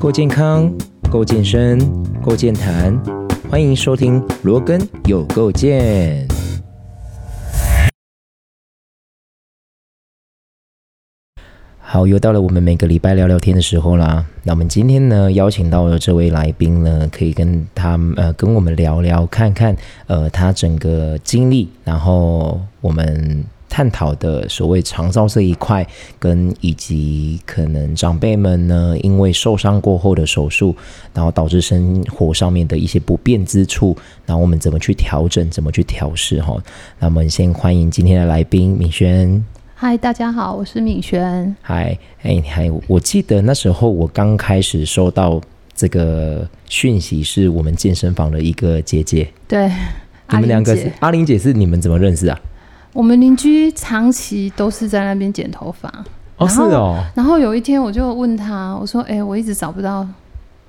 够健康，够健身，够健谈，欢迎收听罗根有够健。好，又到了我们每个礼拜聊聊天的时候啦。那我们今天呢，邀请到了这位来宾呢，可以跟他呃跟我们聊聊，看看呃他整个经历，然后我们。探讨的所谓肠道这一块，跟以及可能长辈们呢，因为受伤过后的手术，然后导致生活上面的一些不便之处，然后我们怎么去调整，怎么去调试哈？那我们先欢迎今天的来宾敏轩。嗨，大家好，我是敏轩。嗨，哎，嗨，我记得那时候我刚开始收到这个讯息，是我们健身房的一个姐姐。对，你们两个是阿玲姐，是你们怎么认识啊？我们邻居长期都是在那边剪头发，哦是哦。然后有一天我就问他，我说：“哎，我一直找不到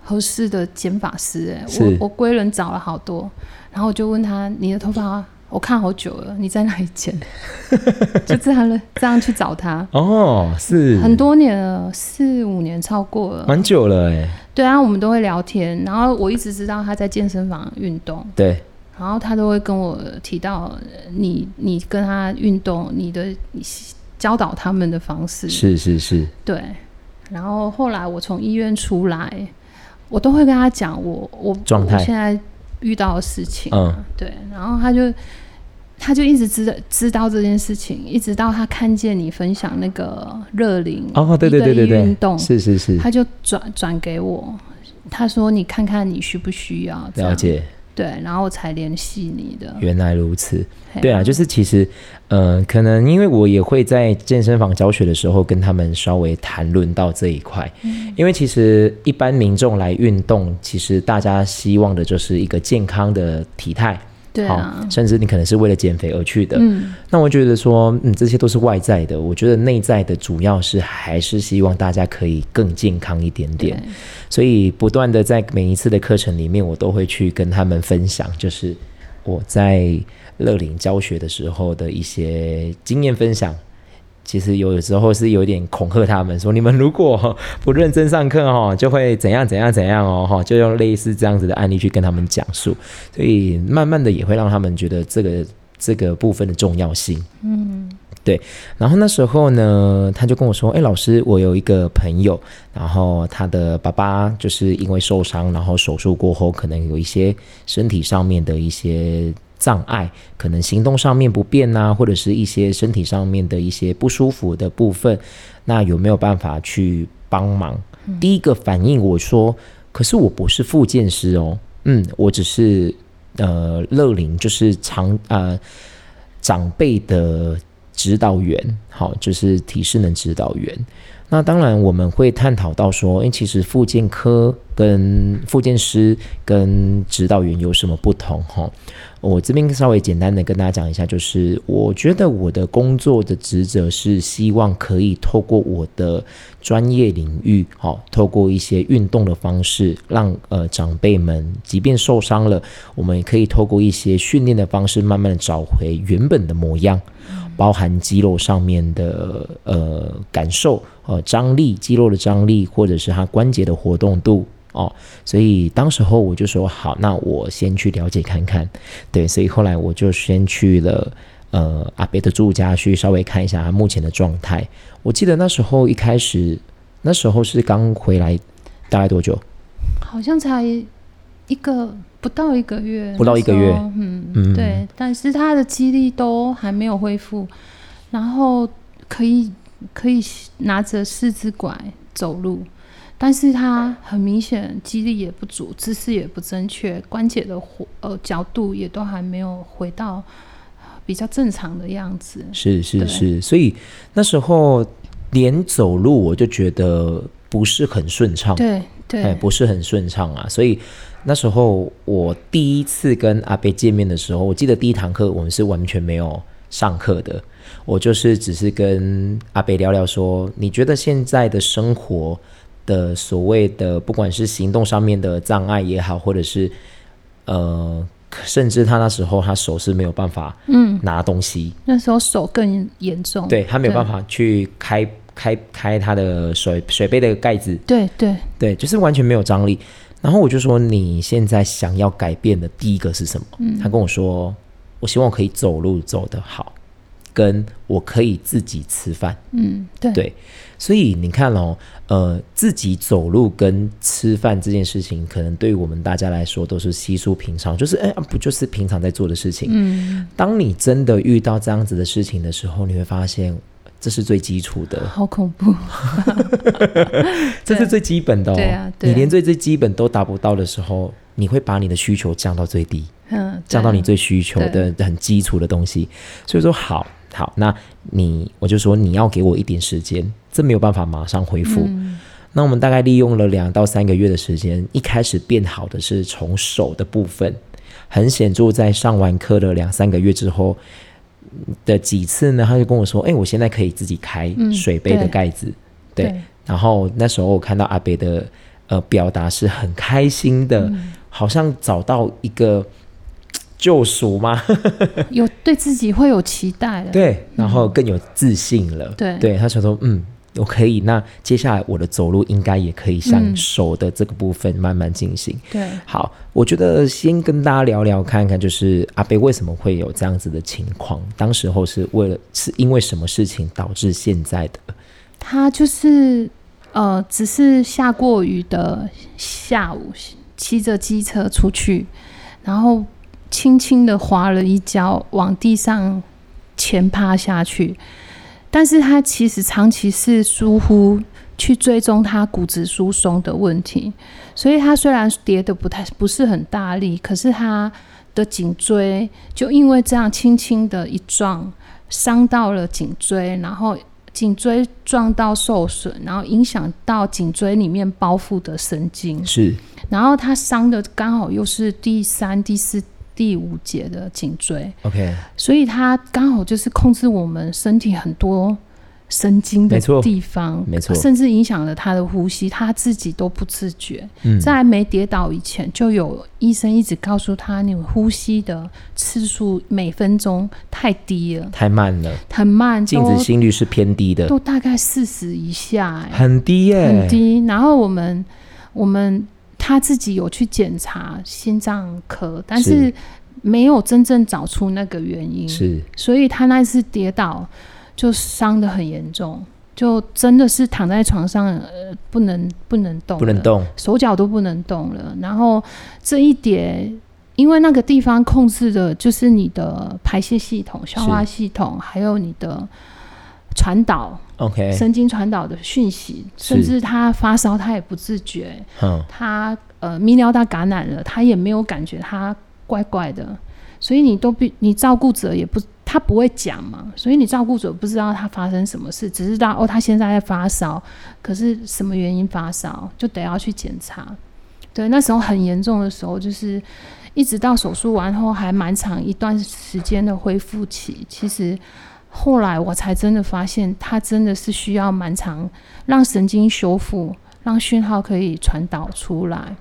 合适的剪发师，哎，我我归人找了好多。”然后我就问他：“你的头发我看好久了，你在哪里剪？” 就这样了，这样去找他。哦，是很多年了，四五年超过了，蛮久了哎。对啊，我们都会聊天，然后我一直知道他在健身房运动。对。然后他都会跟我提到你，你跟他运动，你的教导他们的方式。是是是，对。然后后来我从医院出来，我都会跟他讲我我状态。现在遇到的事情，嗯，对。然后他就他就一直知道知道这件事情，一直到他看见你分享那个热灵哦，对对对对对，运动是是是，他就转转给我，他说你看看你需不需要？了解。对，然后才联系你的。原来如此，对啊，就是其实，呃，可能因为我也会在健身房教学的时候跟他们稍微谈论到这一块，因为其实一般民众来运动，其实大家希望的就是一个健康的体态。对啊，甚至你可能是为了减肥而去的。嗯，那我觉得说，嗯，这些都是外在的。我觉得内在的主要是还是希望大家可以更健康一点点。所以不断的在每一次的课程里面，我都会去跟他们分享，就是我在乐龄教学的时候的一些经验分享。其实有的时候是有点恐吓他们，说你们如果不认真上课哈，就会怎样怎样怎样哦哈，就用类似这样子的案例去跟他们讲述，所以慢慢的也会让他们觉得这个这个部分的重要性。嗯，对。然后那时候呢，他就跟我说：“哎，老师，我有一个朋友，然后他的爸爸就是因为受伤，然后手术过后可能有一些身体上面的一些。”障碍可能行动上面不便呐，或者是一些身体上面的一些不舒服的部分，那有没有办法去帮忙？第一个反应我说，可是我不是复健师哦，嗯，我只是呃乐龄，就是长呃长辈的指导员，好，就是体适能指导员。那当然，我们会探讨到说，诶，其实复健科跟复健师跟指导员有什么不同？哈，我这边稍微简单的跟大家讲一下，就是我觉得我的工作的职责是希望可以透过我的专业领域，好，透过一些运动的方式，让呃长辈们即便受伤了，我们也可以透过一些训练的方式，慢慢的找回原本的模样。包含肌肉上面的呃感受，呃张力，肌肉的张力，或者是它关节的活动度哦，所以当时候我就说好，那我先去了解看看，对，所以后来我就先去了呃阿贝的住家去稍微看一下他目前的状态。我记得那时候一开始，那时候是刚回来，大概多久？好像才一个。不到一个月，不到一个月，嗯，对，但是他的肌力都还没有恢复，然后可以可以拿着四肢拐走路，但是他很明显肌力也不足，姿势也不正确，关节的活呃角度也都还没有回到比较正常的样子。是是是，所以那时候连走路我就觉得不是很顺畅，对对，不是很顺畅啊，所以。那时候我第一次跟阿贝见面的时候，我记得第一堂课我们是完全没有上课的，我就是只是跟阿贝聊聊说，你觉得现在的生活的所谓的不管是行动上面的障碍也好，或者是呃，甚至他那时候他手是没有办法嗯。拿东西，那时候手更严重，对他没有办法去开。开开他的水水杯的盖子，对对。对，就是完全没有张力。然后我就说你现在想要改变的第一个是什么？他跟我说，我希望我可以走路走得好，跟我可以自己吃饭。嗯，对对，所以你看哦，呃，自己走路跟吃饭这件事情，可能对于我们大家来说都是稀疏平常，就是哎，不就是平常在做的事情？嗯，当你真的遇到这样子的事情的时候，你会发现这是最基础的，好恐怖。这是最基本的哦。对啊对啊你连最最基本都达不到的时候，你会把你的需求降到最低。嗯，降到你最需求的很基础的东西。所以说好好，那你我就说你要给我一点时间，这没有办法马上恢复。嗯那我们大概利用了两到三个月的时间，一开始变好的是从手的部分，很显著，在上完课的两三个月之后的几次呢，他就跟我说：“哎、我现在可以自己开嗯水杯的盖子。对对然后那时候我看到阿北的呃表达是很开心的，嗯好像找到一个救赎吗？有对自己会有期待了。对，然后更有自信了。对对，他想说，嗯，我可以。那接下来我的走路应该也可以向嗯手的这个部分慢慢进行。对好，我觉得先跟大家聊聊看看，就是阿贝为什么会有这样子的情况？当时候是为了是因为什么事情导致现在的？他就是呃，只是下过雨的下午，骑着机车出去，然后轻轻的滑了一跤，往地上前趴下去。但是他其实长期是疏忽去追踪他骨质疏松的问题，所以他虽然跌的不太不是很大力，可是他的颈椎就因为这样轻轻的一撞，伤到了颈椎，然后颈椎撞到受损，然后影响到颈椎里面包覆的神经，是。然后他伤的刚好又是第三、第四、第五节的颈椎，OK，所以它刚好就是控制我们身体很多神经的地方，没错。甚至影响了他的呼吸，他自己都不自觉。嗯，在没跌倒以前，就有医生一直告诉他，你呼吸的次数每分钟太低了，太慢了，很慢，静止心率是偏低的，都大概四十以下、哎，很低耶、很低。然后我们我们他自己有去检查心脏科，但是是没有真正找出那个原因，是所以他那次跌倒就伤得很严重，就真的是躺在床上，呃，不能不能动，不能，动，手脚都不能动了。然后这一点。因为那个地方控制的就是你的排泄系统、消化系统，还有你的传导 OK，神经传导的讯息，甚至他发烧，他也不自觉，嗯，他呃泌尿道感染了，他也没有感觉，他怪怪的，所以你都必你照顾者也不他不会讲嘛，所以你照顾者不知道他发生什么事，只知道哦他现在在发烧，可是什么原因发烧就得要去检查。对，那时候很严重的时候，就是一直到手术完后还蛮长一段时间的恢复期。其实后来我才真的发现，它真的是需要蛮长，让神经修复，让讯号可以传导出来。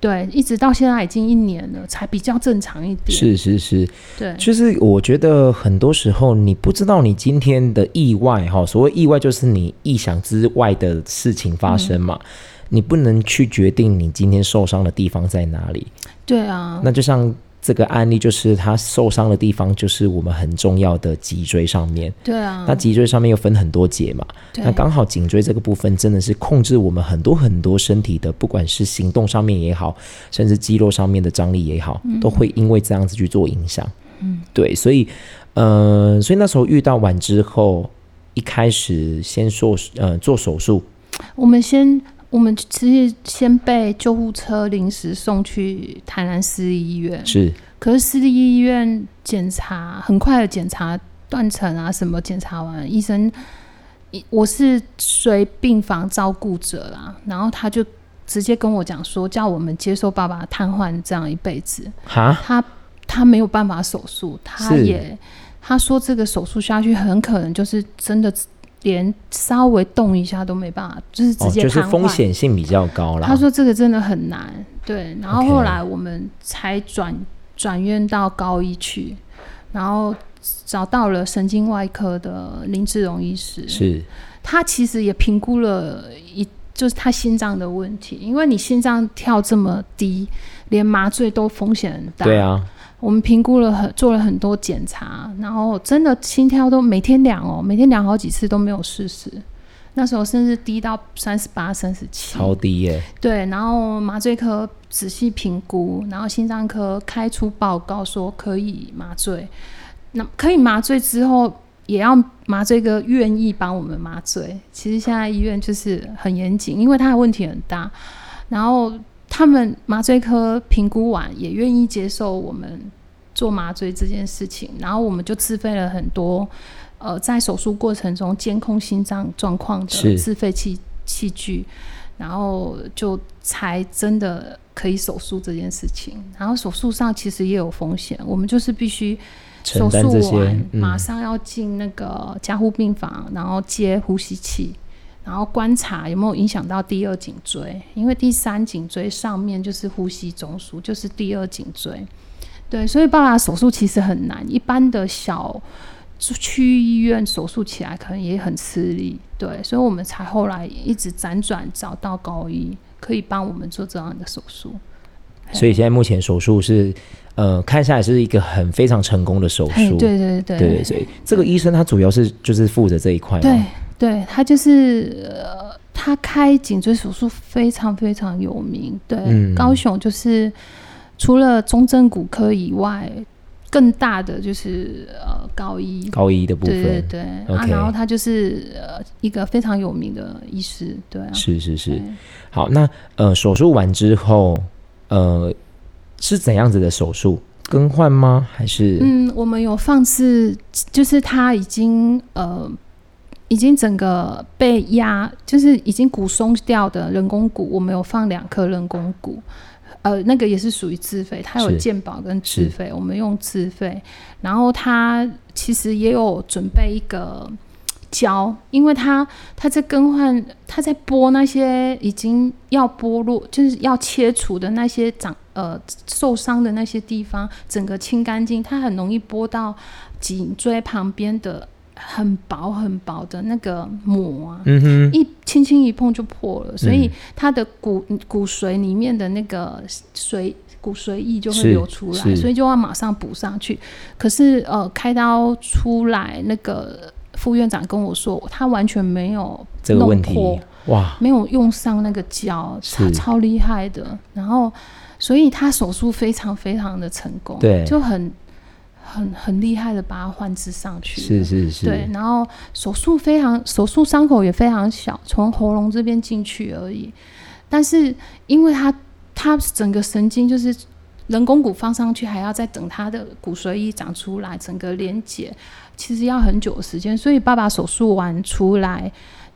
对，一直到现在已经一年了，才比较正常一点。，是是是，对，就是我觉得很多时候你不知道你今天的意外哈，所谓意外就是你意想之外的事情发生嘛，你不能去决定你今天受伤的地方在哪里。对啊，那就像这个案例，就是他受伤的地方就是我们很重要的脊椎上面，对啊，那脊椎上面又分很多节嘛，对。那刚好颈椎这个部分真的是控制我们很多很多身体的，不管是行动上面也好，甚至肌肉上面的张力也好，都会因为这样子去做影响。嗯，对，所以，呃，所以那时候遇到完之后，一开始先做呃做手术，我们先，我们其实先被救护车临时送去台南市立医院，是。可是私立医院检查很快的检查断层啊什么检查完，医生，我是随病房照顾者啦，然后他就直接跟我讲说，叫我们接受爸爸瘫痪这样一辈子，哈，他他没有办法手术，他也他说这个手术下去很可能就是真的连稍微动一下都没办法，就是直哦，接就是。风险性比较高了。他说这个真的很难，对。然后后来我们才转转院到高一去，然后找到了神经外科的林志荣医师。是他其实也评估了一，就是他心脏的问题，因为你心脏跳这么低，连麻醉都风险很大。对啊，我们评估了很，做了很多检查，然后真的心跳都每天量哦，每天量好几次都没有事实。那时候甚至低到三十八、三十七，超低耶。对，然后麻醉科仔细评估，然后心脏科开出报告说可以麻醉。那可以麻醉之后，也要麻醉科愿意帮我们麻醉。其实现在医院就是很严谨，因为他的问题很大。然后他们麻醉科评估完，也愿意接受我们做麻醉这件事情。然后我们就自费了很多。呃，在手术过程中监控心脏状况的自费器器具，然后就才真的可以手术这件事情。然后手术上其实也有风险，我们就是必须手术完马上要进那个加护病房，然后接呼吸器，然后观察有没有影响到第二颈椎，因为第三颈椎上面就是呼吸中枢，就是第二颈椎。对，所以爸爸手术其实很难，一般的小。区医院手术起来可能也很吃力，对，所以我们才后来一直辗转找到高医可以帮我们做这样的手术。所以现在目前手术是，呃，看下来是一个很非常成功的手术。对对对对，所以这个医生他主要是就是负责这一块。对对，他就是呃，他开颈椎手术非常非常有名。对，高雄就是除了中正骨科以外。更大的就是呃高一高一的部分，对对对啊，然后他就是呃一个非常有名的医师，对，是是是。好，那呃手术完之后，呃是怎样子的手术？更换吗？还是嗯，我们有放置，就是他已经呃已经整个被压，就是已经骨松掉的人工骨，我们有放两颗人工骨。呃，那个也是属于自费，它有健保跟自费，我们用自费。然后他其实也有准备一个胶，因为他他在更换，他在剥那些已经要剥落，就是要切除的那些长呃受伤的那些地方，整个清干净，它很容易剥到颈椎旁边的。很薄很薄的那个膜啊，一轻轻一碰就破了，所以它的骨骨髓里面的那个髓骨髓液就会流出来，所以就要马上补上去。可是呃，开刀出来那个副院长跟我说，他完全没有这个问题，哇，没有用上那个胶，超超厉害的。然后，所以他手术非常非常的成功，对，就很。很很厉害的把它换置上去，是是是，对，然后手术非常手术伤口也非常小，从喉咙这边进去而已。但是因为它它整个神经就是人工骨放上去，还要再等它的骨髓液长出来，整个连接其实要很久的时间。所以爸爸手术完出来，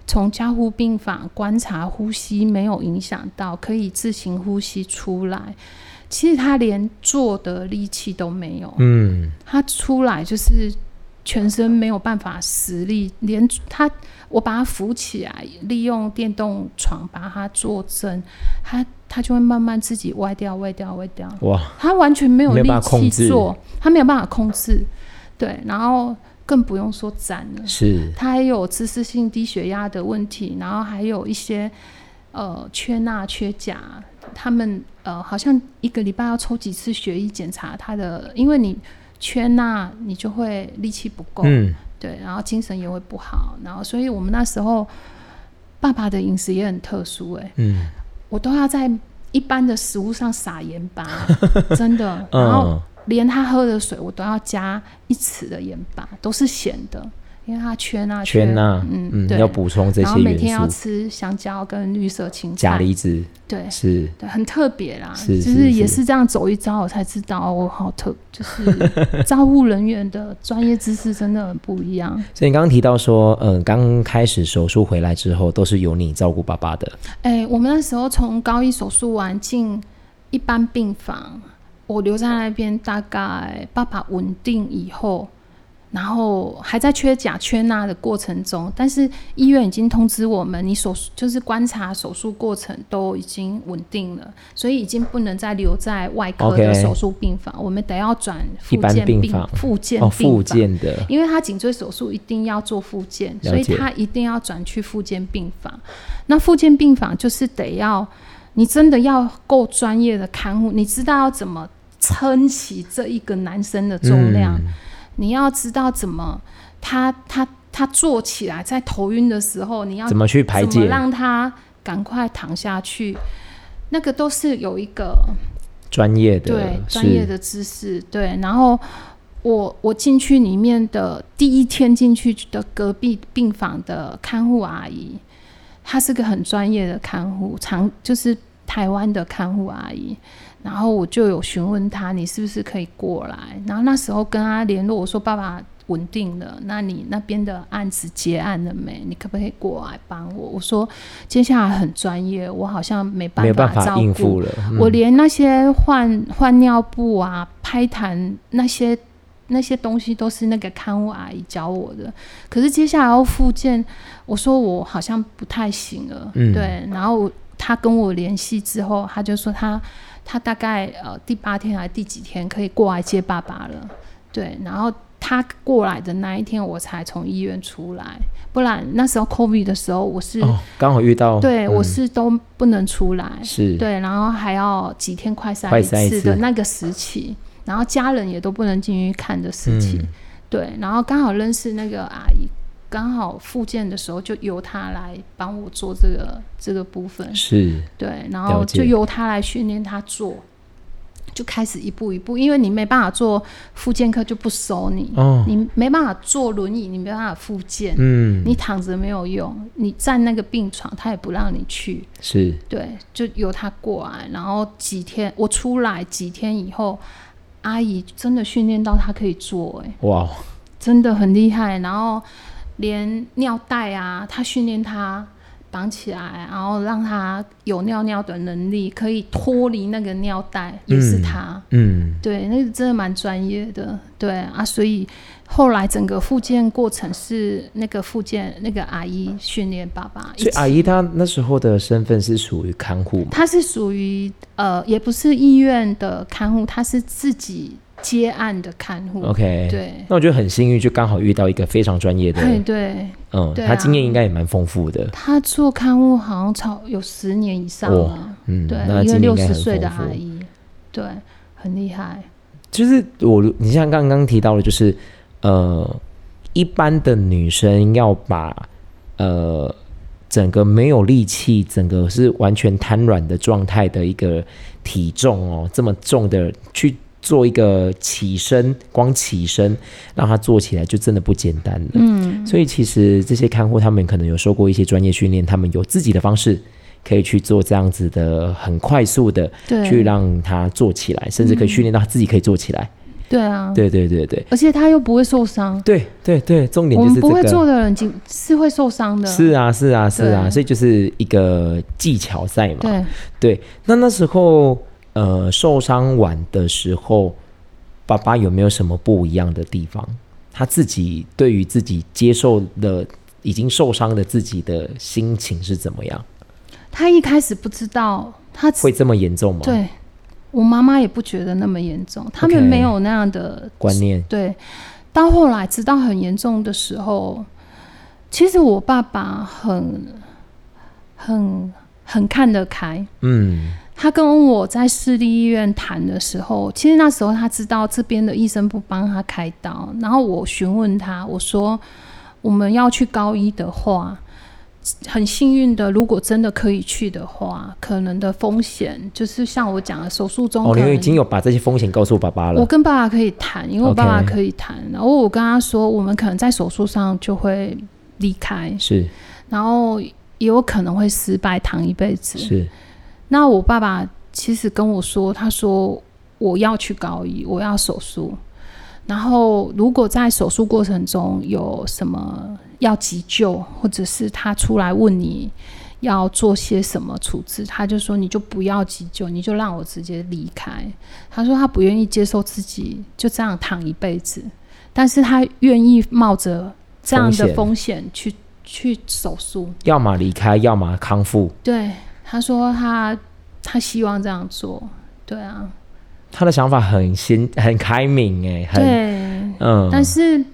从加护病房观察呼吸没有影响到，可以自行呼吸出来。其实他连坐的力气都没有，嗯，他出来就是全身没有办法实力，连他我把他扶起来，利用电动床把他坐正，他他就会慢慢自己歪掉、歪掉、歪掉。哇！他完全没有力气坐，他没有办法控制，对，然后更不用说站了。是，他还有姿势性低血压的问题，然后还有一些呃缺钠、缺钾。他们呃，好像一个礼拜要抽几次血液检查他的，因为你缺钠，你就会力气不够，嗯，对，然后精神也会不好，然后所以我们那时候爸爸的饮食也很特殊，哎，嗯，我都要在一般的食物上撒盐巴，真的，然后连他喝的水我都要加一匙的盐巴，都是咸的。因为它缺钠，缺钠，嗯嗯，要补充这些元素。每天要吃香蕉跟绿色青菜。钾离子，对，是，对，很特别啦。是，就是也是这样走一遭，我才知道我好特，就是 照护人员的专业知识真的很不一样。所以你刚刚提到说，嗯，刚开始手术回来之后，都是由你照顾爸爸的。哎，我们那时候从高一手术完进一般病房，我留在那边，大概爸爸稳定以后。然后还在缺钾缺钠的过程中，但是医院已经通知我们，你手术就是观察手术过程都已经稳定了，所以已经不能再留在外科的手术病房，我们得要转附件病房，复健哦，复健的，因为他颈椎手术一定要做附件，所以他一定要转去附件病房。那附件病房就是得要你真的要够专业的看护，你知道要怎么撑起这一个男生的重量。你要知道怎么，他他他坐起来在头晕的时候，你要怎么去排解，让他赶快躺下去，那个都是有一个专业的对专业的知识对。然后我我进去里面的第一天进去的隔壁病房的看护阿姨，她是个很专业的看护，长就是台湾的看护阿姨。然后我就有询问他，你是不是可以过来？然后那时候跟他联络，我说爸爸稳定了，那你那边的案子结案了没？你可不可以过来帮我？我说接下来很专业，我好像没办法应付了，我连那些换换尿布啊、拍痰那些那些东西都是那个看护阿姨教我的。可是接下来要复健，我说我好像不太行了，对。然后他跟我联系之后，他就说他。他大概呃第八天还是第几天可以过来接爸爸了？对，然后他过来的那一天，我才从医院出来。不然那时候 COVID 的时候，我是刚好遇到，对我是都不能出来，是对，然后还要几天快筛一次的那个时期，然后家人也都不能进去看的时期，对，然后刚好认识那个阿姨。刚好复健的时候，就由他来帮我做这个这个部分，是。对，然后就由他来训练他做，就开始一步一步，因为你没办法做复健课就不收你，哦，你没办法坐轮椅，你没办法复健，嗯，你躺着没有用，你站那个病床他也不让你去，是。对，就由他过来，然后几天我出来几天以后，阿姨真的训练到他可以做，哎，哇，真的很厉害，然后。连尿袋啊，他训练他绑起来，然后让他有尿尿的能力，可以脱离那个尿袋，也是他。嗯，对，那个真的蛮专业的。对啊，所以后来整个复健过程是那个复健那个阿姨训练爸爸。所以阿姨她那时候的身份是属于看护吗？她是属于呃，也不是医院的看护，她是自己。接案的看护，OK，对，那我觉得很幸运，就刚好遇到一个非常专业的，对对，嗯，他经验应该也蛮丰富的。他做看护好像超有十年以上了，嗯，对，一个六十岁的阿姨，对，很厉害。就是我，你像刚刚提到的，就是呃，一般的女生要把呃整个没有力气，整个是完全瘫软的状态的一个体重哦，这么重的去。做一个起身，光起身让他做起来就真的不简单了。嗯，所以其实这些看护他们可能有受过一些专业训练，他们有自己的方式可以去做这样子的很快速的去让他做起来，甚至可以训练到他自己可以做起来。对啊，对对对对，而且他又不会受伤。对对对，重点就是不会做的人是会受伤的。是啊是啊是啊，所以就是一个技巧赛嘛。对对，那那时候。呃，受伤完的时候，爸爸有没有什么不一样的地方？他自己对于自己接受的已经受伤的自己的心情是怎么样？他一开始不知道他会这么严重吗？对我妈妈也不觉得那么严重，他们没有那样的观念。对，到后来知道很严重的时候，其实我爸爸很很很看得开。嗯。他跟我在市立医院谈的时候，其实那时候他知道这边的医生不帮他开刀，然后我询问他，我说我们要去高一的话，很幸运的，如果真的可以去的话，可能的风险就是像我讲的手术中，哦，你已经有把这些风险告诉爸爸了。我跟爸爸可以谈，因为我爸爸可以谈，然后我跟他说，我们可能在手术上就会离开，是，然后也有可能会失败，躺一辈子，是。那我爸爸其实跟我说，他说我要去高一，我要手术。然后如果在手术过程中有什么要急救，或者是他出来问你要做些什么处置，他就说你就不要急救，你就让我直接离开。他说他不愿意接受自己就这样躺一辈子。但是他愿意冒着这样的风险去去手术，要么离开，要么康复。对，他说他他希望这样做，对啊，他的想法很新，很开明，哎，对，嗯，但是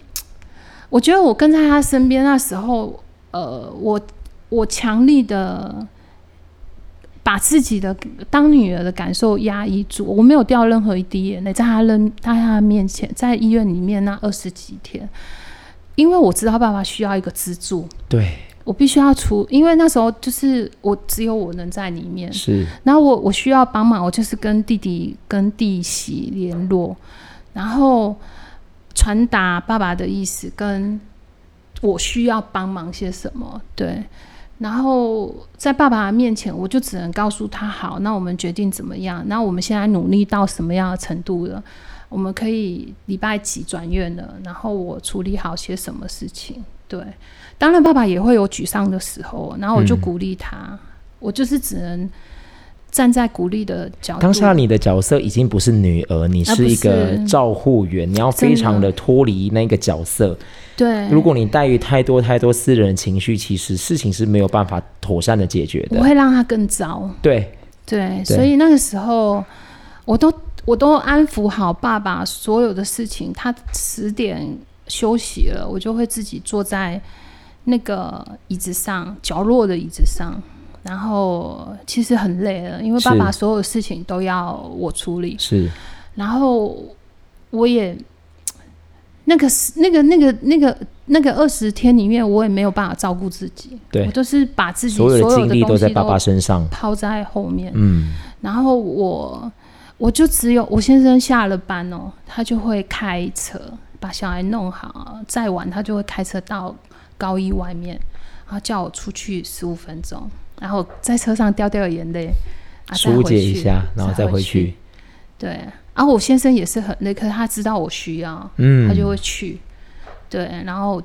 我觉得我跟在他身边那时候，呃，我我强力的。把自己的当女儿的感受压抑住，我没有掉任何一滴眼泪，在他扔在他面前，在医院里面那二十几天，因为我知道爸爸需要一个资助，对我必须要出，因为那时候就是我只有我能在里面，是，然后我我需要帮忙，我就是跟弟弟跟弟媳联络，然后传达爸爸的意思，跟我需要帮忙些什么，对。然后在爸爸面前，我就只能告诉他：好，那我们决定怎么样？那我们现在努力到什么样的程度了？我们可以礼拜几转院了？然后我处理好些什么事情？对，当然爸爸也会有沮丧的时候，然后我就鼓励他。我就是只能。站在鼓励的角度，当下你的角色已经不是女儿，你是一个照护员，你要非常的脱离那个角色。对，如果你带于太多太多私人情绪，其实事情是没有办法妥善的解决的，我会让他更糟。对对，所以那个时候，我都我都安抚好爸爸所有的事情，他十点休息了，我就会自己坐在那个椅子上，角落的椅子上。然后其实很累了，因为爸爸所有事情都要我处理。是，然后我也那个那个那个那个那个二十天里面，我也没有办法照顾自己。对，我都是把自己所有的精力都在爸爸身上抛在后面。嗯，然后我我就只有我先生下了班哦，他就会开车把小孩弄好，再晚他就会开车到高一外面，然后叫我出去十五分钟。然后在车上掉掉眼泪，疏解一下，然后再回去。对，然后我先生也是很那，可是他知道我需要，嗯，他就会去。对，然后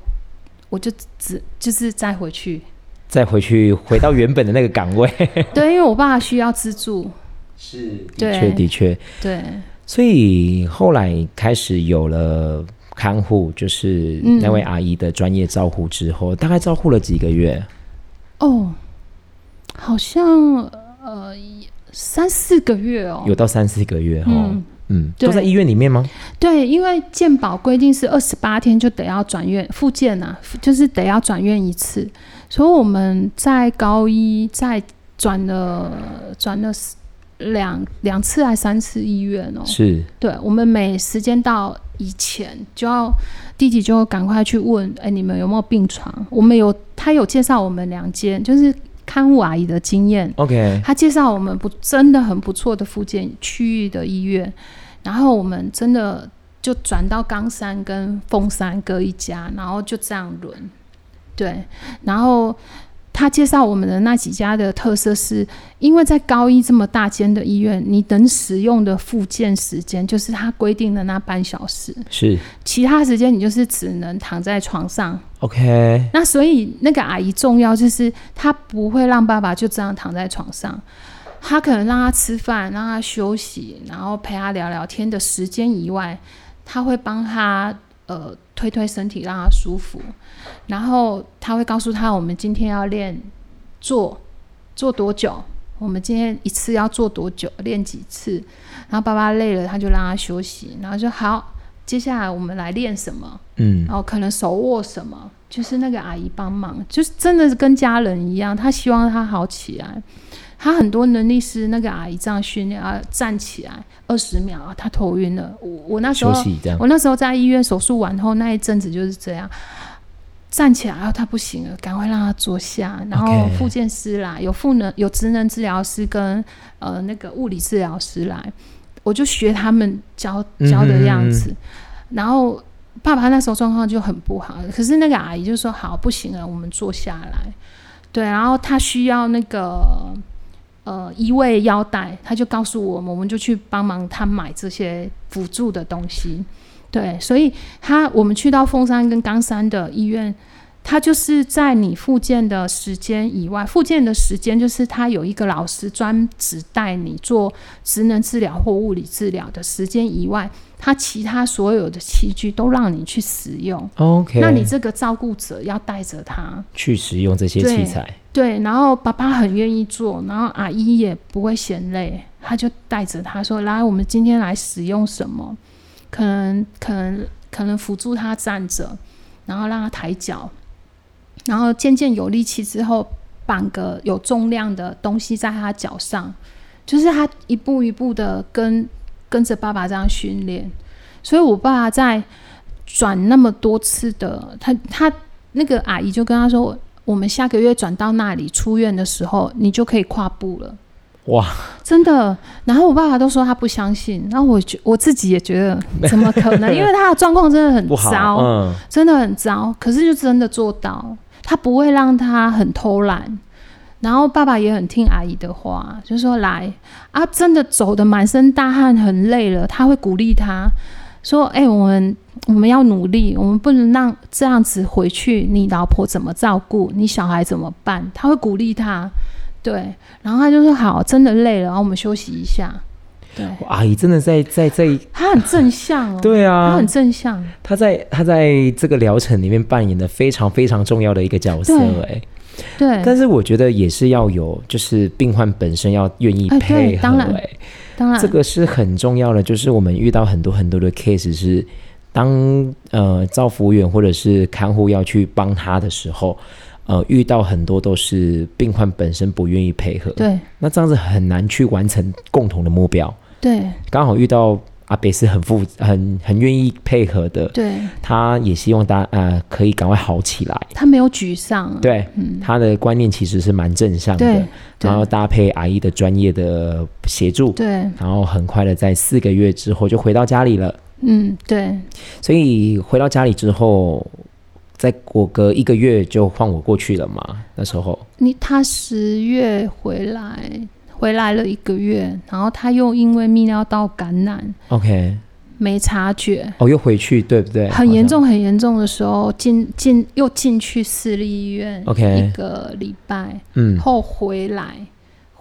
我就只就是再回去，再回去回到原本的那个岗位。对，因为我爸需要资助，是的确的确对。所以后来开始有了看护，就是那位阿姨的专业照护之后，大概照护了几个月。哦。好像呃三四个月哦，有到三四个月哦，嗯，都在医院里面吗？对，因为健保规定是二十八天就得要转院复健呐，就是得要转院一次，所以我们在高一再转了转了两两次还三次医院哦，是，对，我们每时间到以前就要弟弟就赶快去问，哎，你们有没有病床？我们有，他有介绍我们两间，就是。看护阿姨的经验，OK，他介绍我们不真的很不错的附件区域的医院，然后我们真的就转到冈山跟凤山各一家，然后就这样轮，对，然后。他介绍我们的那几家的特色是，因为在高一这么大间的医院，你能使用的复健时间就是他规定的那半小时，是。其他时间你就是只能躺在床上。OK，那所以那个阿姨重要就是她不会让爸爸就这样躺在床上，她可能让他吃饭，让他休息，然后陪他聊聊天的时间以外，他会帮他呃推推身体，让他舒服。然后他会告诉他，我们今天要练做做多久？我们今天一次要做多久？练几次？然后爸爸累了，他就让他休息。然后就好，接下来我们来练什么？嗯，然后可能手握什么？就是那个阿姨帮忙，就是真的是跟家人一样。他希望他好起来。他很多能力是那个阿姨这样训练啊，站起来二十秒，他头晕了。我我那时候我那时候在医院手术完后那一阵子就是这样。站起来，然后他不行了，赶快让他坐下。然后复健师来，有赋能、有职能治疗师跟呃那个物理治疗师来，我就学他们教教的样子。然后爸爸那时候状况就很不好，可是那个阿姨就说：“好，不行了，我们坐下来。”对，然后他需要那个呃移位腰带，他就告诉我们，我们就去帮忙他买这些辅助的东西。对，所以他我们去到凤山跟冈山的医院，他就是在你复健的时间以外，复健的时间就是他有一个老师专职带你做职能治疗或物理治疗的时间以外，他其他所有的器具都让你去使用。OK，那你这个照顾者要带着他，去使用这些器材，对，然后爸爸很愿意做，然后阿姨也不会嫌累，他就带着他说：“来，我们今天来使用什么？可能可能可能辅助他站着，然后让他抬脚，然后渐渐有力气之后，绑个有重量的东西在他脚上，就是他一步一步的跟跟着爸爸这样训练。所以我爸爸在转那么多次的，他他那个阿姨就跟他说。”我们下个月转到那里出院的时候，你就可以跨步了。哇，真的。然后我爸爸都说他不相信，然后我觉我自己也觉得 怎么可能？因为他的状况真的很糟，嗯，真的很糟。可是就真的做到，他不会让他很偷懒。然后爸爸也很听阿姨的话，就说来啊，真的走的满身大汗，很累了，他会鼓励他说：“哎、欸，我们。”我们要努力，我们不能让这样子回去。你老婆怎么照顾？你小孩怎么办？他会鼓励他，对，然后他就说：“好，真的累了，然后我们休息一下。”对，阿姨真的在在在，她很正向哦，对啊，她很正向，她在她在这个疗程里面扮演的非常非常重要的一个角色，哎，对。但是我觉得也是要有，就是病患本身要愿意配合，当然，当然，这个是很重要的。就是我们遇到很多很多的 case 是。当呃照服务员或者是看护要去帮他的时候，呃遇到很多都是病患本身不愿意配合，对，那这样子很难去完成共同的目标。对，刚好遇到阿北是很负很很愿意配合的，对，他也希望大家呃可以赶快好起来。他没有沮丧，对，嗯、他的观念其实是蛮正向的，然后搭配阿姨的专业的协助，对，然后很快的在四个月之后就回到家里了。嗯，对，所以回到家里之后，再过个一个月就换我过去了嘛。那时候，你他十月回来，回来了一个月，然后他又因为泌尿道感染，OK，没察觉，哦，又回去，对不对？很严重，很严重的时候，进进又进去私立医院，OK，一个礼拜，嗯，后回来。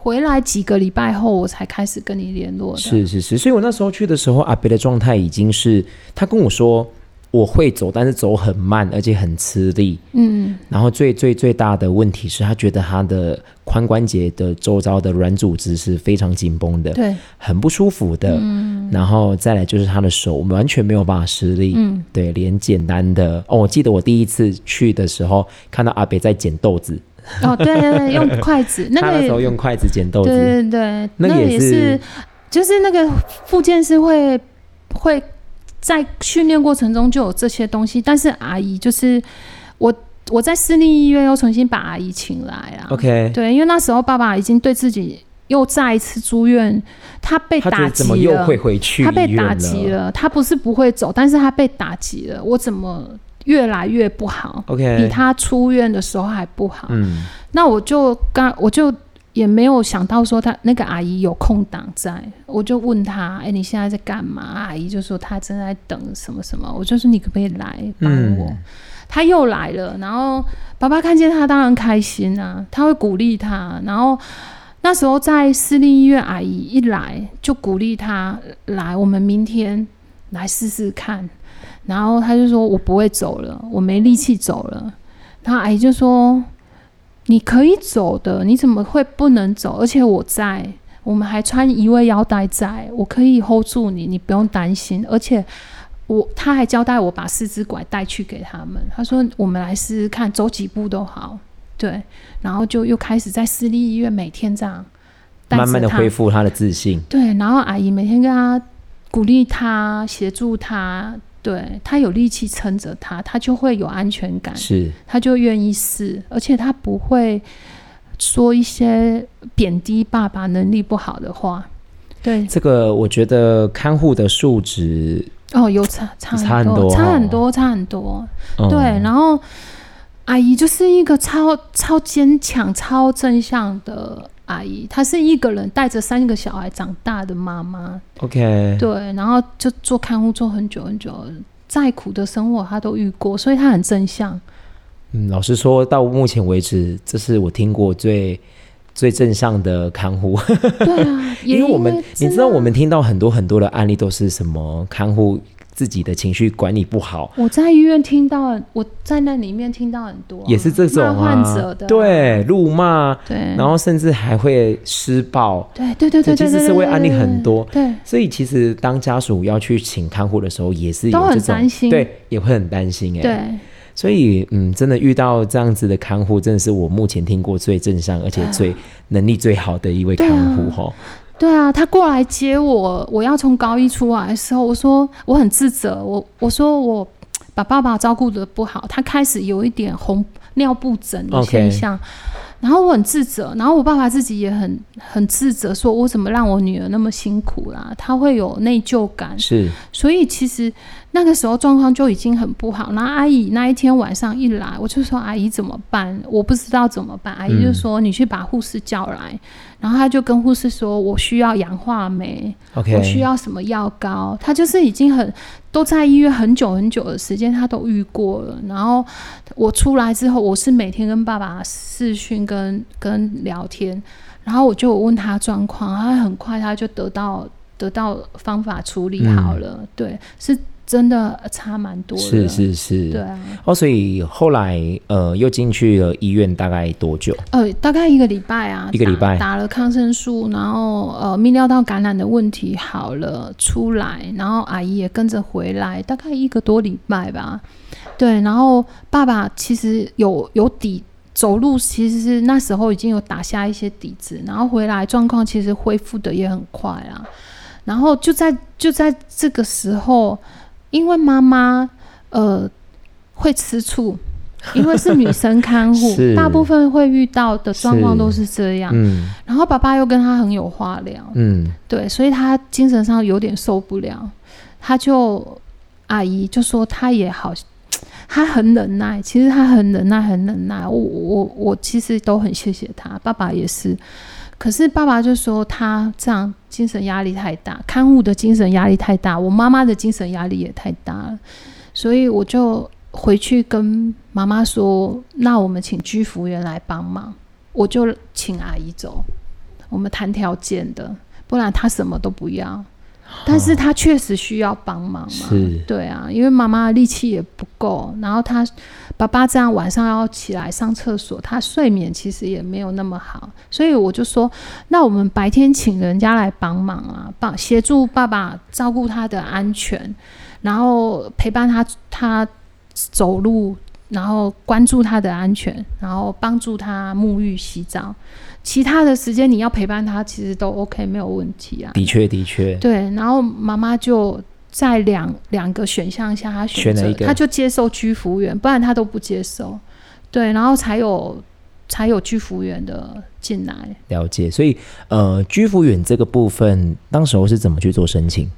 回来几个礼拜后，我才开始跟你联络的。是是是，所以我那时候去的时候，阿北的状态已经是他跟我说我会走，但是走很慢，而且很吃力。嗯，然后最最最大的问题是他觉得他的髋关节的周遭的软组织是非常紧绷的，对，很不舒服的。嗯，然后再来就是他的手完全没有办法施力。嗯，对，连简单的哦，我记得我第一次去的时候看到阿北在捡豆子。哦，对对对，用筷子，那个那时候用筷子捡豆子，对对对，那也是，就是那个附件是会会在训练过程中就有这些东西，但是阿姨就是我我在私立医院又重新把阿姨请来啊，OK，对，因为那时候爸爸已经对自己又再一次住院，他被打击了，又会回去？他被打击了，他不是不会走，但是他被打击了，我怎么？越来越不好，OK，比他出院的时候还不好。嗯，那我就刚我就也没有想到说他那个阿姨有空档在，我就问他，哎、欸，你现在在干嘛？阿姨就说她正在等什么什么。我就说你可不可以来帮我？嗯、他又来了，然后爸爸看见他当然开心啊，他会鼓励他。然后那时候在私立医院，阿姨一来就鼓励他来，我们明天来试试看。然后他就说：“我不会走了，我没力气走了。”然后阿姨就说：“你可以走的，你怎么会不能走？而且我在，我们还穿一位腰带在，我可以 hold 住你，你不用担心。而且我他还交代我把四只拐带去给他们。他说我们来试试看，走几步都好。对，然后就又开始在私立医院每天这样慢慢的恢复他的自信。对，然后阿姨每天跟他鼓励他，协助他。”对他有力气撑着他，他就会有安全感，是，他就愿意试，而且他不会说一些贬低爸爸能力不好的话。对，这个我觉得看护的素质哦，有差差差很多，差很多，差很多。嗯、对，然后阿姨就是一个超超坚强、超正向的。阿姨，她是一个人带着三个小孩长大的妈妈。OK，对，然后就做看护做很久很久，再苦的生活她都遇过，所以她很正向。嗯，老实说，到目前为止，这是我听过最最正向的看护。对啊，因为我们你知道，我们听到很多很多的案例都是什么看护。自己的情绪管理不好，我在医院听到，我在那里面听到很多，也是这种患者的，对，辱骂，对，然后甚至还会施暴，对对对对，其实是会案例很多，对，所以其实当家属要去请看护的时候，也是都很担心，对，也会很担心，哎，对，所以嗯，真的遇到这样子的看护，真的是我目前听过最正向，而且最能力最好的一位看护，哈。对啊，他过来接我，我要从高一出来的时候，我说我很自责，我我说我把爸爸照顾的不好，他开始有一点红尿布疹的现象。然后我很自责，然后我爸爸自己也很很自责，说我怎么让我女儿那么辛苦啦？他会有内疚感。是，所以其实那个时候状况就已经很不好。然后阿姨那一天晚上一来，我就说阿姨怎么办？我不知道怎么办。阿姨就说你去把护士叫来，然后他就跟护士说，我需要氧化酶，我需要什么药膏。他就是已经很。都在医院很久很久的时间，他都遇过了。然后我出来之后，我是每天跟爸爸视讯跟跟聊天，然后我就问他状况，他很快他就得到得到方法处理好了。对，是。真的差蛮多的，是是是，对啊。哦，所以后来呃又进去了医院，大概多久？呃，大概一个礼拜啊，一个礼拜打了抗生素，然后呃泌尿道感染的问题好了出来，然后阿姨也跟着回来，大概一个多礼拜吧。对，然后爸爸其实有有底走路，其实是那时候已经有打下一些底子，然后回来状况其实恢复的也很快啊。然后就在就在这个时候。因为妈妈呃会吃醋，因为是女生看护，大部分会遇到的状况都是这样。嗯，然后爸爸又跟他很有话聊，嗯，对，所以他精神上有点受不了，他就阿姨就说他也好，他很忍耐，其实他很忍耐，很忍耐。我我我其实都很谢谢他，爸爸也是。可是爸爸就说他这样精神压力太大，看护的精神压力太大，我妈妈的精神压力也太大了，所以我就回去跟妈妈说，那我们请居服员来帮忙，我就请阿姨走，我们谈条件的，不然他什么都不要。但是他确实需要帮忙嘛？对啊，因为妈妈的力气也不够，然后他爸爸这样晚上要起来上厕所，他睡眠其实也没有那么好，所以我就说，那我们白天请人家来帮忙啊，帮协助爸爸照顾他的安全，然后陪伴他他走路，然后关注他的安全，然后帮助他沐浴洗澡。其他的时间你要陪伴他，其实都 OK，没有问题啊。的确，的确。对，然后妈妈就在两两个选项下，他选择，他就接受居服员，不然他都不接受。对，然后才有才有居服员的进来。了解，所以呃，居服员这个部分，当时候是怎么去做申请？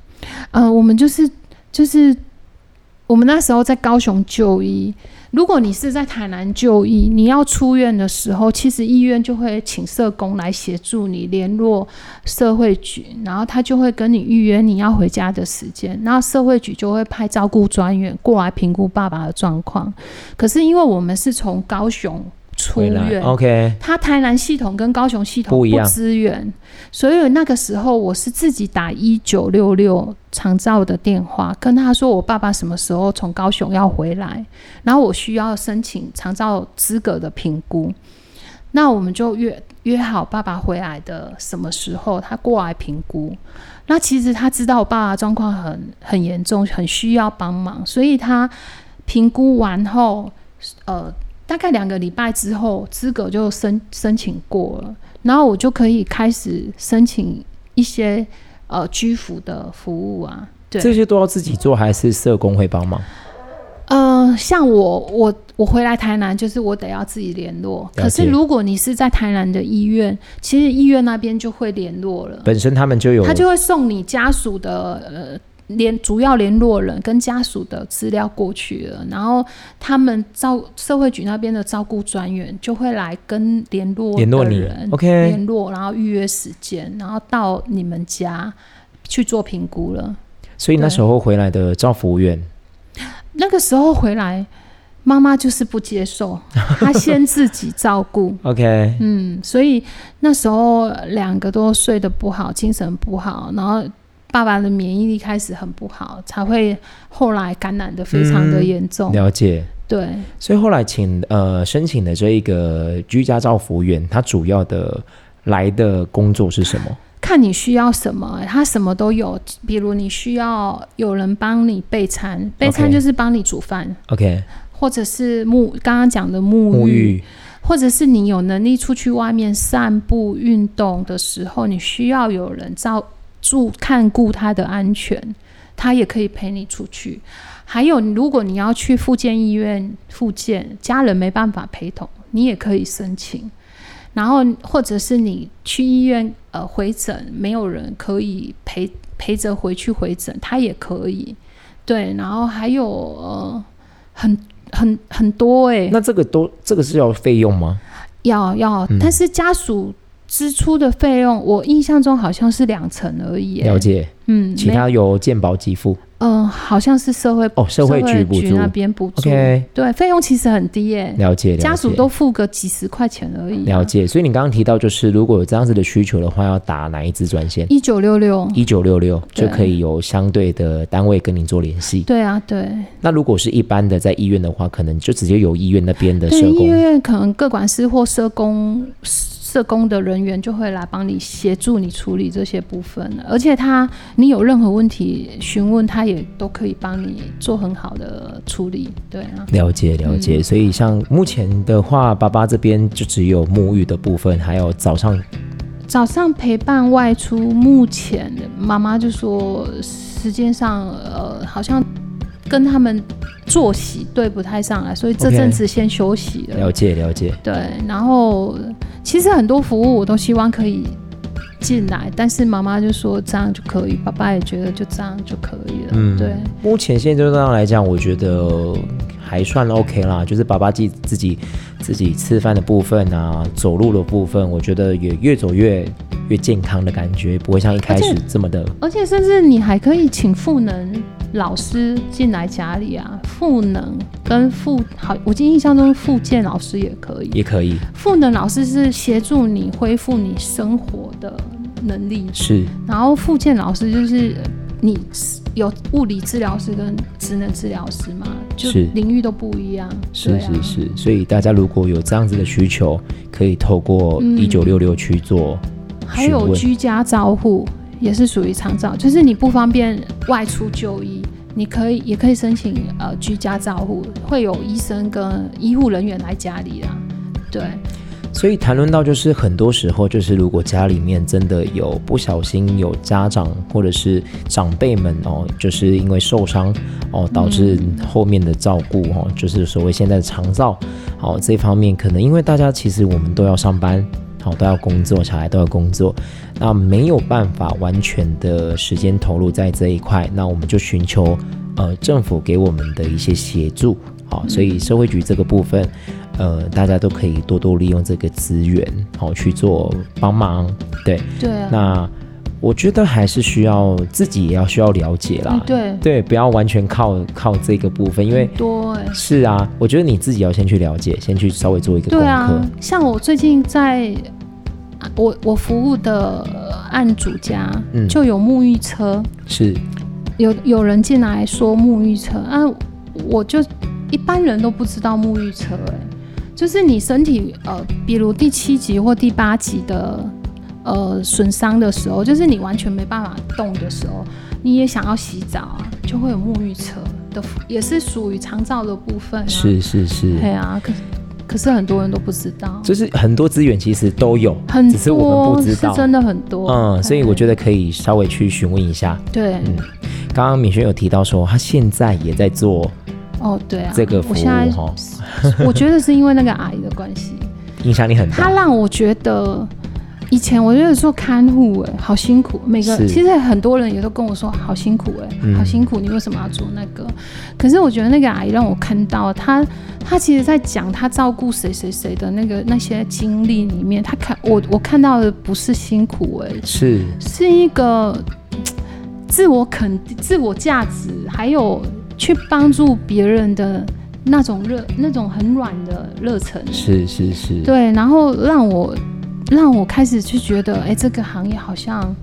呃，我们就是就是我们那时候在高雄就医。如果你是在台南就医，你要出院的时候，其实医院就会请社工来协助你联络社会局，然后他就会跟你预约你要回家的时间，然后社会局就会派照顾专员过来评估爸爸的状况。可是因为我们是从高雄。出院，OK。他台南系统跟高雄系统不一样，资源，所以那个时候我是自己打一九六六长照的电话，跟他说我爸爸什么时候从高雄要回来，然后我需要申请长照资格的评估，那我们就约约好爸爸回来的什么时候，他过来评估。那其实他知道我爸爸状况很很严重，很需要帮忙，所以他评估完后，呃。大概两个礼拜之后，资格就申申请过了，然后我就可以开始申请一些呃居服的服务啊。对，这些都要自己做，还是社工会帮忙？呃，像我我我回来台南，就是我得要自己联络。可是如果你是在台南的医院，其实医院那边就会联络了。本身他们就有，他就会送你家属的呃。联主要联络人跟家属的资料过去了，然后他们照社会局那边的照顾专员就会来跟联络联络人，OK，联络，然后预约时间，然后到你们家去做评估了。所以那时候回来的照服务员，那个时候回来妈妈就是不接受，她先自己照顾。OK，嗯，所以那时候两个都睡得不好，精神不好，然后爸爸的免疫力开始很不好，才会后来感染的非常的严重。了解。对，所以后来请呃申请的这一个居家照服员，他主要的来的工作是什么？看你需要什么，他什么都有。比如你需要有人帮你备餐，备餐就是帮你煮饭。OK。或者是沐刚刚讲的沐浴，或者是你有能力出去外面散步运动的时候，你需要有人照住看顾他的安全，他也可以陪你出去。还有，如果你要去复健医院复健，家人没办法陪同，你也可以申请。然后，或者是你去医院呃回诊，没有人可以陪陪着回去回诊，他也可以。对，然后还有呃很。很很多哎，那这个都这个是要费用吗？要要，但是家属支出的费用，我印象中好像是两成而已。了解，嗯，其他由健保给付。嗯，好像是社会哦，社会局补助那边补助。OK，对，费用其实很低耶。了解，家属都付个几十块钱而已。了解，所以你刚刚提到，就是如果有这样子的需求的话，要打哪一支专线？一九六六，一九六六就可以有相对的单位跟您做联系。对啊，对。那如果是一般的在医院的话，可能就直接由医院那边的社工，医院可能各管师或社工。社工的人员就会来帮你协助你处理这些部分，而且他你有任何问题询问，他也都可以帮你做很好的处理。对啊，了解了解。所以像目前的话，爸爸这边就只有沐浴的部分，还有早上早上陪伴外出。目前妈妈就说时间上呃好像跟他们作息对不太上来，所以这阵子先休息了。了解了解。对，然后。其实很多服务我都希望可以进来，但是妈妈就说这样就可以，爸爸也觉得就这样就可以了。嗯，对。目前现阶段来讲，我觉得还算 OK 啦，就是爸爸自自己自己吃饭的部分啊，走路的部分，我觉得也越走越越健康的感觉，不会像一开始这么的。而且甚至你还可以请赋能。老师进来家里啊，赋能跟复好，我记印象中复健老师也可以，也可以。赋能老师是协助你恢复你生活的能力，是。然后复健老师就是你有物理治疗师跟职能治疗师嘛，就领域都不一样。是是是，所以大家如果有这样子的需求，可以透过一九六六去做。还有居家照护。也是属于长照，就是你不方便外出就医，你可以也可以申请呃居家照护，会有医生跟医护人员来家里啊。对，所以谈论到就是很多时候就是如果家里面真的有不小心有家长或者是长辈们哦，就是因为受伤哦导致后面的照顾哦，就是所谓现在的长照哦这方面可能因为大家其实我们都要上班。好，都要工作，小孩都要工作，那没有办法完全的时间投入在这一块，那我们就寻求呃政府给我们的一些协助。好，所以社会局这个部分，呃，大家都可以多多利用这个资源，好去做帮忙。对，对。啊那我觉得还是需要自己也要需要了解啦。对，对，不要完全靠靠这个部分，因为多是啊，我觉得你自己要先去了解，先去稍微做一个功课。像我最近在。我我服务的案主家就有沐浴车，是有有人进来说沐浴车啊，我就一般人都不知道沐浴车哎，就是你身体呃，比如第七级或第八级的呃损伤的时候，就是你完全没办法动的时候，你也想要洗澡啊，就会有沐浴车的，也是属于长照的部分，是是是，对啊，可。可是很多人都不知道，就是很多资源其实都有，只是我们不知道，真的很多。嗯，所以我觉得可以稍微去询问一下。对，嗯，刚刚敏轩有提到说，他现在也在做。哦，对啊，这个服务哈，我觉得是因为那个阿姨的关系，影响力很大。他让我觉得。以前我觉得做看护哎，好辛苦。每个其实很多人也都跟我说好辛苦哎，好辛苦。你为什么要做那个？可是我觉得那个阿姨让我看到她，她其实在讲她照顾谁谁谁的那个那些经历里面，她看我我看到的不是辛苦哎，是是一个自我肯定、自我价值，还有去帮助别人的那种热，那种很软的热忱，是是是，对，然后让我让我开始去觉得，哎，这个行业好像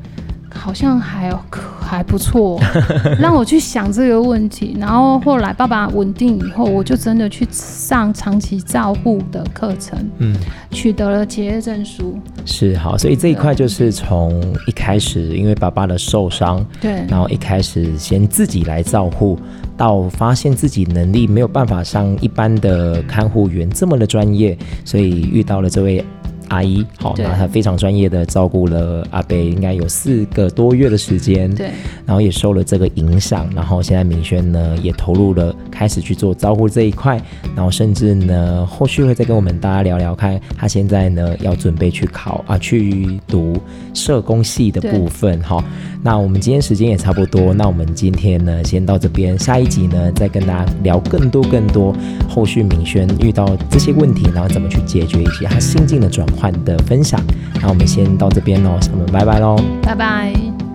好像还还不错，让我去想这个问题。然后后来爸爸稳定以后，我就真的去上长期照护的课程，嗯，取得了结业证书。是好，所以这一块就是从一开始，因为爸爸的受伤，对，然后一开始先自己来照护。到发现自己能力没有办法像一般的看护员这么的专业，所以遇到了这位。阿姨，好，那她非常专业的照顾了阿贝，应该有四个多月的时间，对，然后也受了这个影响，然后现在明轩呢也投入了，开始去做照顾这一块，然后甚至呢后续会再跟我们大家聊聊看，他现在呢要准备去考啊，去读社工系的部分，好，那我们今天时间也差不多，那我们今天呢先到这边，下一集呢再跟大家聊更多更多后续明轩遇到这些问题，然后怎么去解决，以及他心境的转。款的分享，那我们先到这边喽，我们拜拜喽，拜拜。